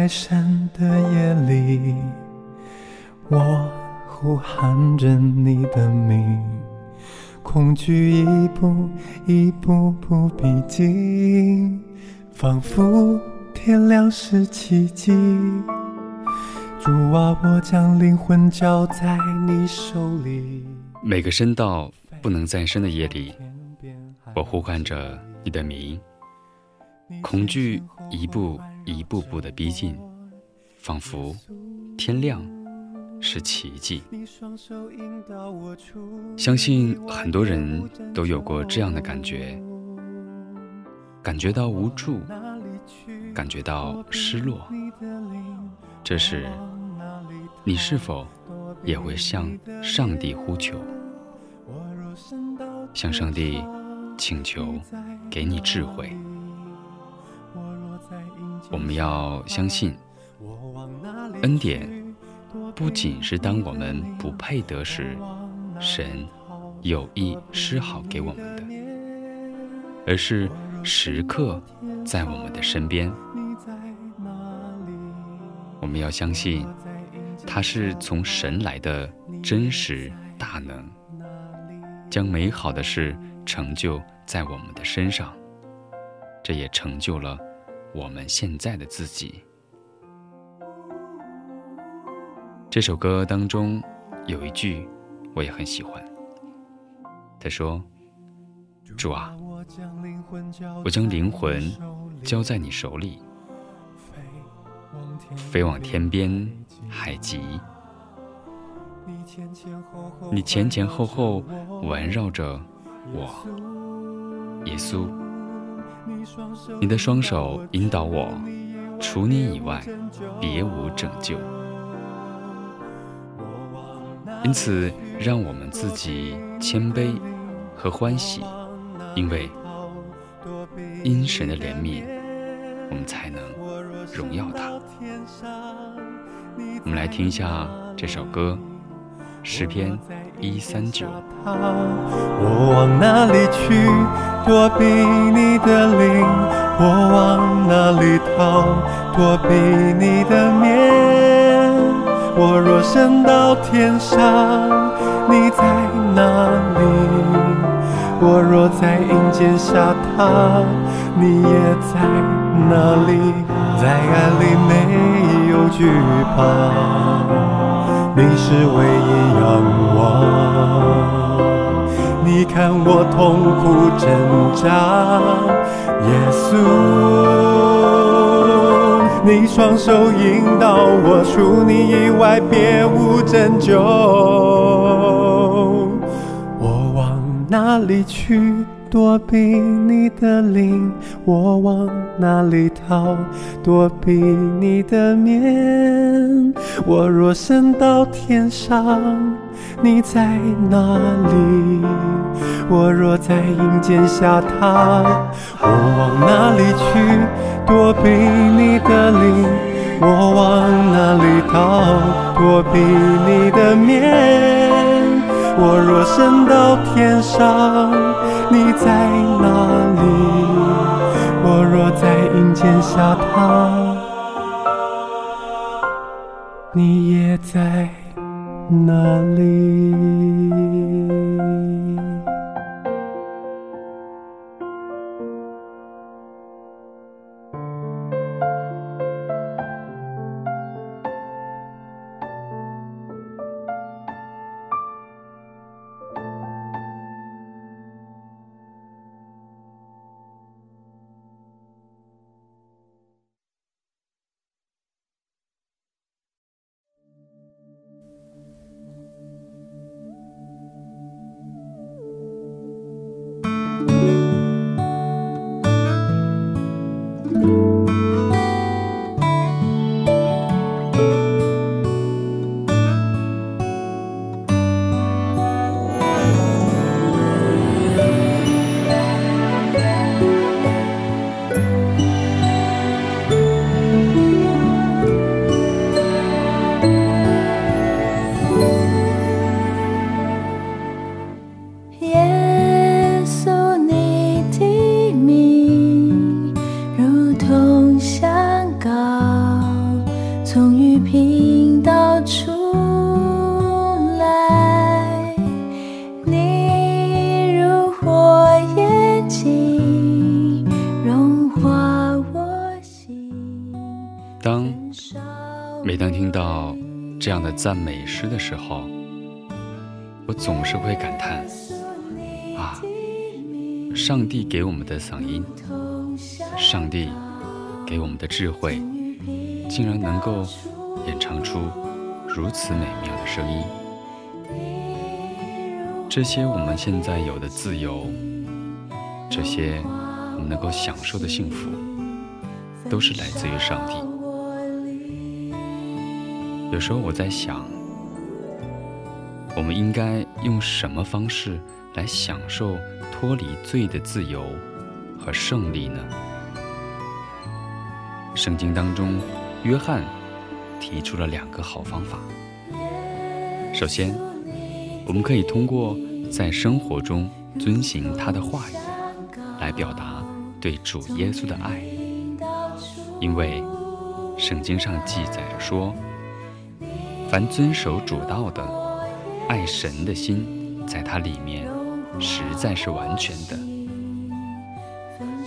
能再升的夜里，我呼喊着你的名，恐惧一步一步步逼近，仿佛天亮是奇迹。主啊，我将灵魂交在你手里。每个深到不能再深的夜里，我呼唤着你的名。恐惧一步一步步的逼近，仿佛天亮是奇迹。相信很多人都有过这样的感觉，感觉到无助，感觉到失落。这时，你是否也会向上帝呼求，向上帝请求给你智慧？我们要相信，恩典不仅是当我们不配得时，神有意施好给我们的，而是时刻在我们的身边。我们要相信，他是从神来的真实大能，将美好的事成就在我们的身上，这也成就了。我们现在的自己。这首歌当中有一句我也很喜欢，他说：“主啊，我将灵魂交在你手里，飞往天边海极，你前前后后环绕着我，耶稣。”你的双手引导我，除你以外，别无拯救。因此，让我们自己谦卑和欢喜，因为因神的怜悯，我们才能荣耀他。我们来听一下这首歌，诗篇一三九。我往哪里去？躲避你的灵，我往哪里逃？躲避你的面，我若升到天上，你在哪里？我若在阴间下榻，你也在哪里？在爱里没有惧怕，你是唯一仰望。你看我痛苦挣扎，耶稣，你双手引导我，除你以外别无拯救。我往哪里去躲避你的灵？我往哪里逃躲避你的面？我若升到天上。你在哪里？我若在阴间下榻，我往哪里去躲避你的灵？我往哪里逃躲避你的面？我若升到天上，你在哪里？我若在阴间下榻，你也在。哪里？赞美诗的时候，我总是会感叹：啊，上帝给我们的嗓音，上帝给我们的智慧，竟然能够演唱出如此美妙的声音。这些我们现在有的自由，这些我们能够享受的幸福，都是来自于上帝。有时候我在想。我们应该用什么方式来享受脱离罪的自由和胜利呢？圣经当中，约翰提出了两个好方法。首先，我们可以通过在生活中遵行他的话语，来表达对主耶稣的爱，因为圣经上记载着说，凡遵守主道的。爱神的心，在它里面实在是完全的。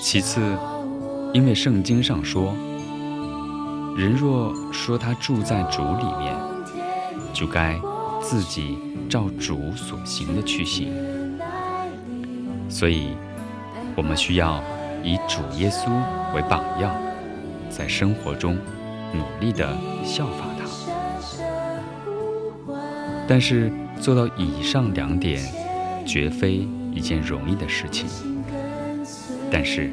其次，因为圣经上说，人若说他住在主里面，就该自己照主所行的去行。所以，我们需要以主耶稣为榜样，在生活中努力的效法。但是。做到以上两点，绝非一件容易的事情。但是，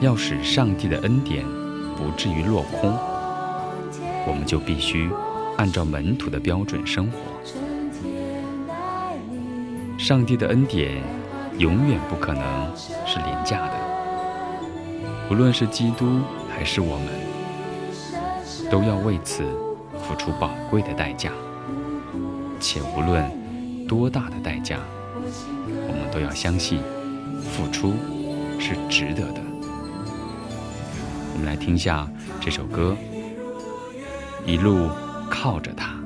要使上帝的恩典不至于落空，我们就必须按照门徒的标准生活。上帝的恩典永远不可能是廉价的，无论是基督还是我们，都要为此付出宝贵的代价。且无论多大的代价，我们都要相信，付出是值得的。我们来听一下这首歌，一路靠着他。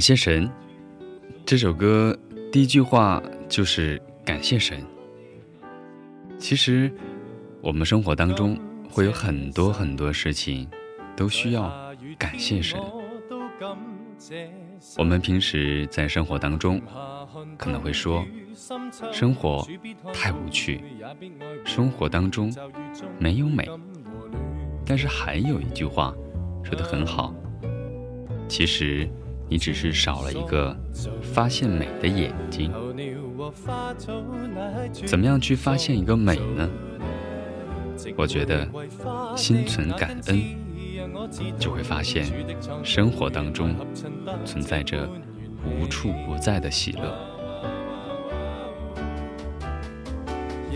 感谢神，这首歌第一句话就是感谢神。其实，我们生活当中会有很多很多事情都需要感谢神。我们平时在生活当中可能会说，生活太无趣，生活当中没有美。但是还有一句话说的很好，其实。你只是少了一个发现美的眼睛。怎么样去发现一个美呢？我觉得心存感恩，就会发现生活当中存在着无处不在的喜乐。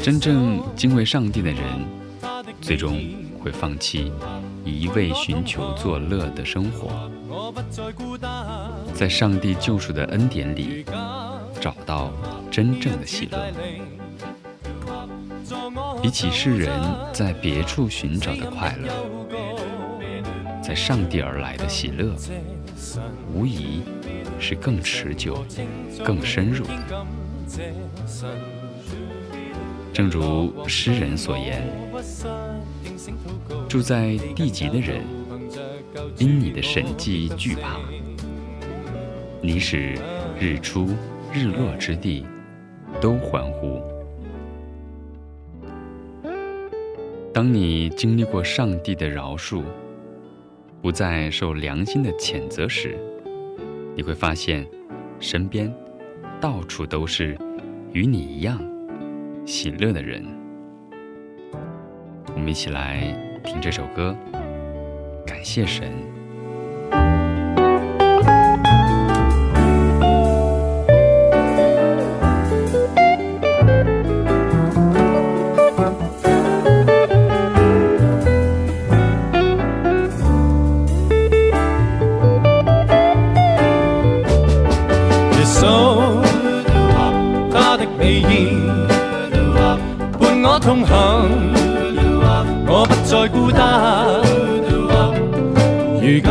真正敬畏上帝的人，最终会放弃一味寻求作乐的生活。在上帝救赎的恩典里，找到真正的喜乐。比起世人在别处寻找的快乐，在上帝而来的喜乐，无疑是更持久、更深入的。正如诗人所言：“住在地极的人。”因你的神迹惧怕，你使日出日落之地都欢呼。当你经历过上帝的饶恕，不再受良心的谴责时，你会发现，身边到处都是与你一样喜乐的人。我们一起来听这首歌。感谢神。意伴我同行，我不再孤單。如今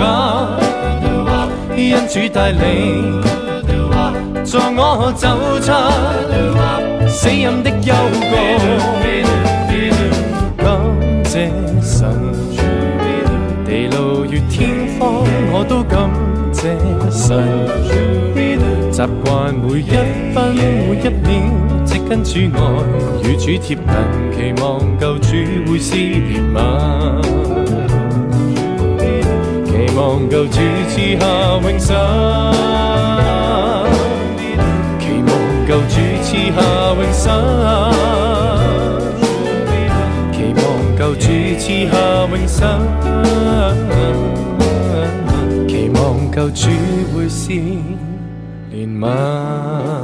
因主带领，助我走出死荫的幽谷。感谢神，地路越天荒，我都感谢神。习惯每一分每一秒，即跟主爱，与主贴近，期望救主会施怜悯。望救主赐下永生，期望救主赐下永生，期望救主赐下永生，期望救主会施怜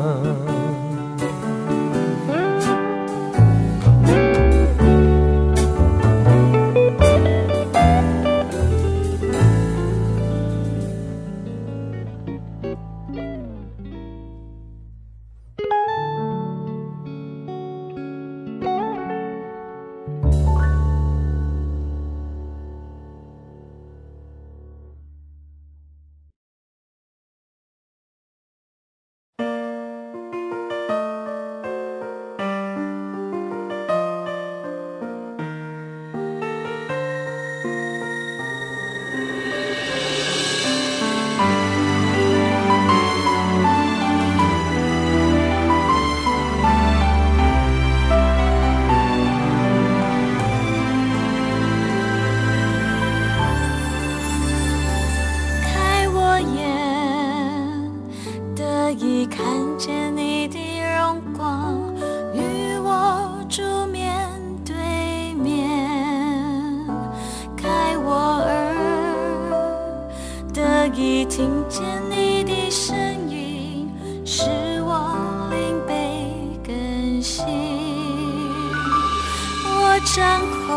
伤。口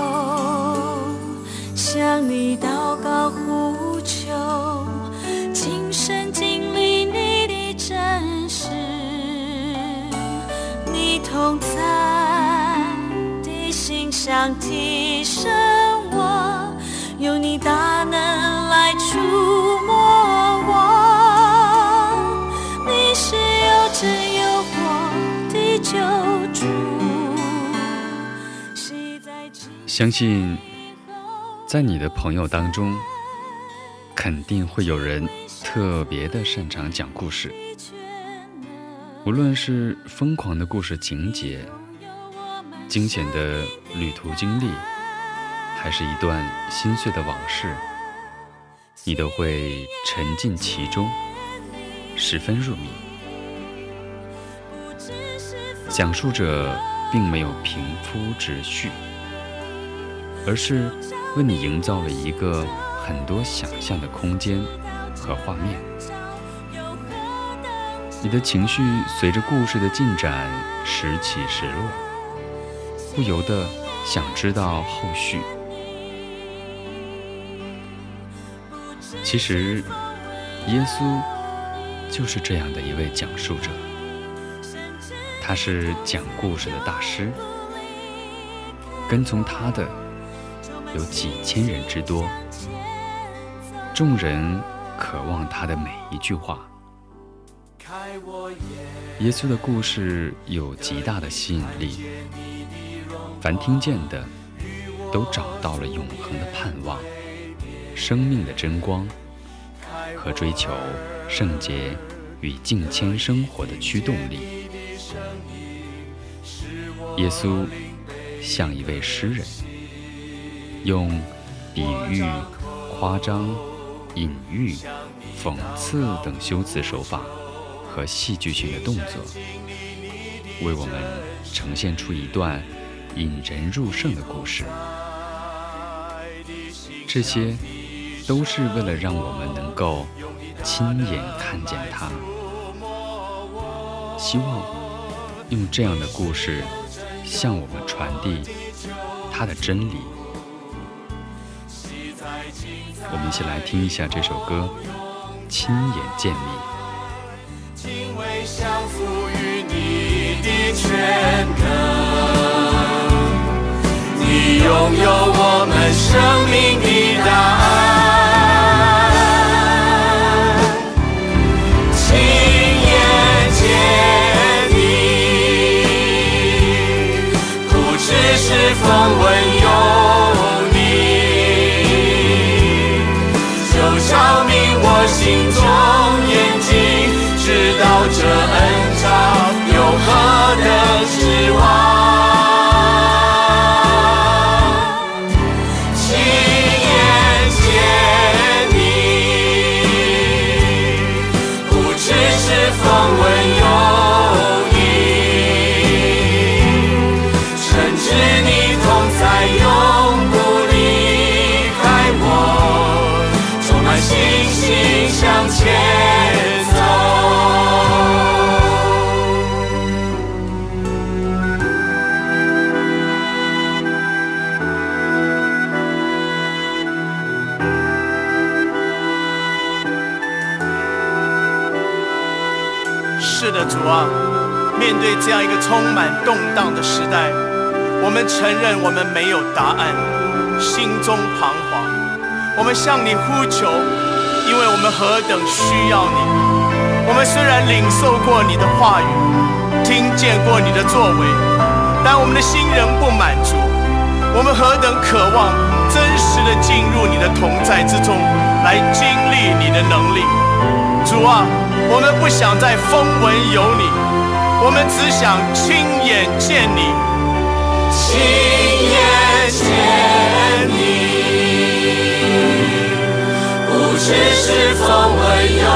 向你祷告呼求，亲身经历你的真实，你同在的心上提升相信在你的朋友当中，肯定会有人特别的擅长讲故事。无论是疯狂的故事情节、惊险的旅途经历，还是一段心碎的往事，你都会沉浸其中，十分入迷。讲述者并没有平铺直叙。而是为你营造了一个很多想象的空间和画面，你的情绪随着故事的进展时起时落，不由得想知道后续。其实，耶稣就是这样的一位讲述者，他是讲故事的大师，跟从他的。有几千人之多，众人渴望他的每一句话。耶稣的故事有极大的吸引力，凡听见的都找到了永恒的盼望、生命的真光和追求圣洁与敬谦生活的驱动力。耶稣像一位诗人。用比喻、夸张、隐喻、讽刺等修辞手法和戏剧性的动作，为我们呈现出一段引人入胜的故事。这些都是为了让我们能够亲眼看见他。希望用这样的故事向我们传递它的真理。我们一起来听一下这首歌《亲眼见你》。因为相赋予你的全能，你拥有我们生命的答案。亲眼见你，不只是风闻。主啊，面对这样一个充满动荡的时代，我们承认我们没有答案，心中彷徨。我们向你呼求，因为我们何等需要你。我们虽然领受过你的话语，听见过你的作为，但我们的心仍不满足。我们何等渴望真实的进入你的同在之中，来经历你的能力。主啊。我们不想再风闻有你，我们只想亲眼见你，亲眼见你，不只是风闻有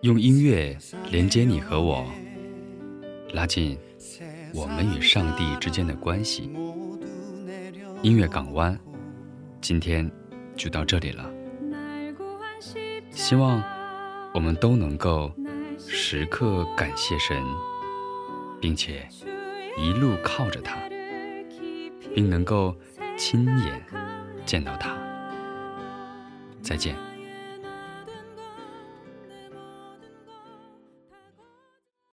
用音乐连接你和我，拉近我们与上帝之间的关系。音乐港湾，今天就到这里了。希望我们都能够时刻感谢神，并且一路靠着他，并能够亲眼见到他。再见。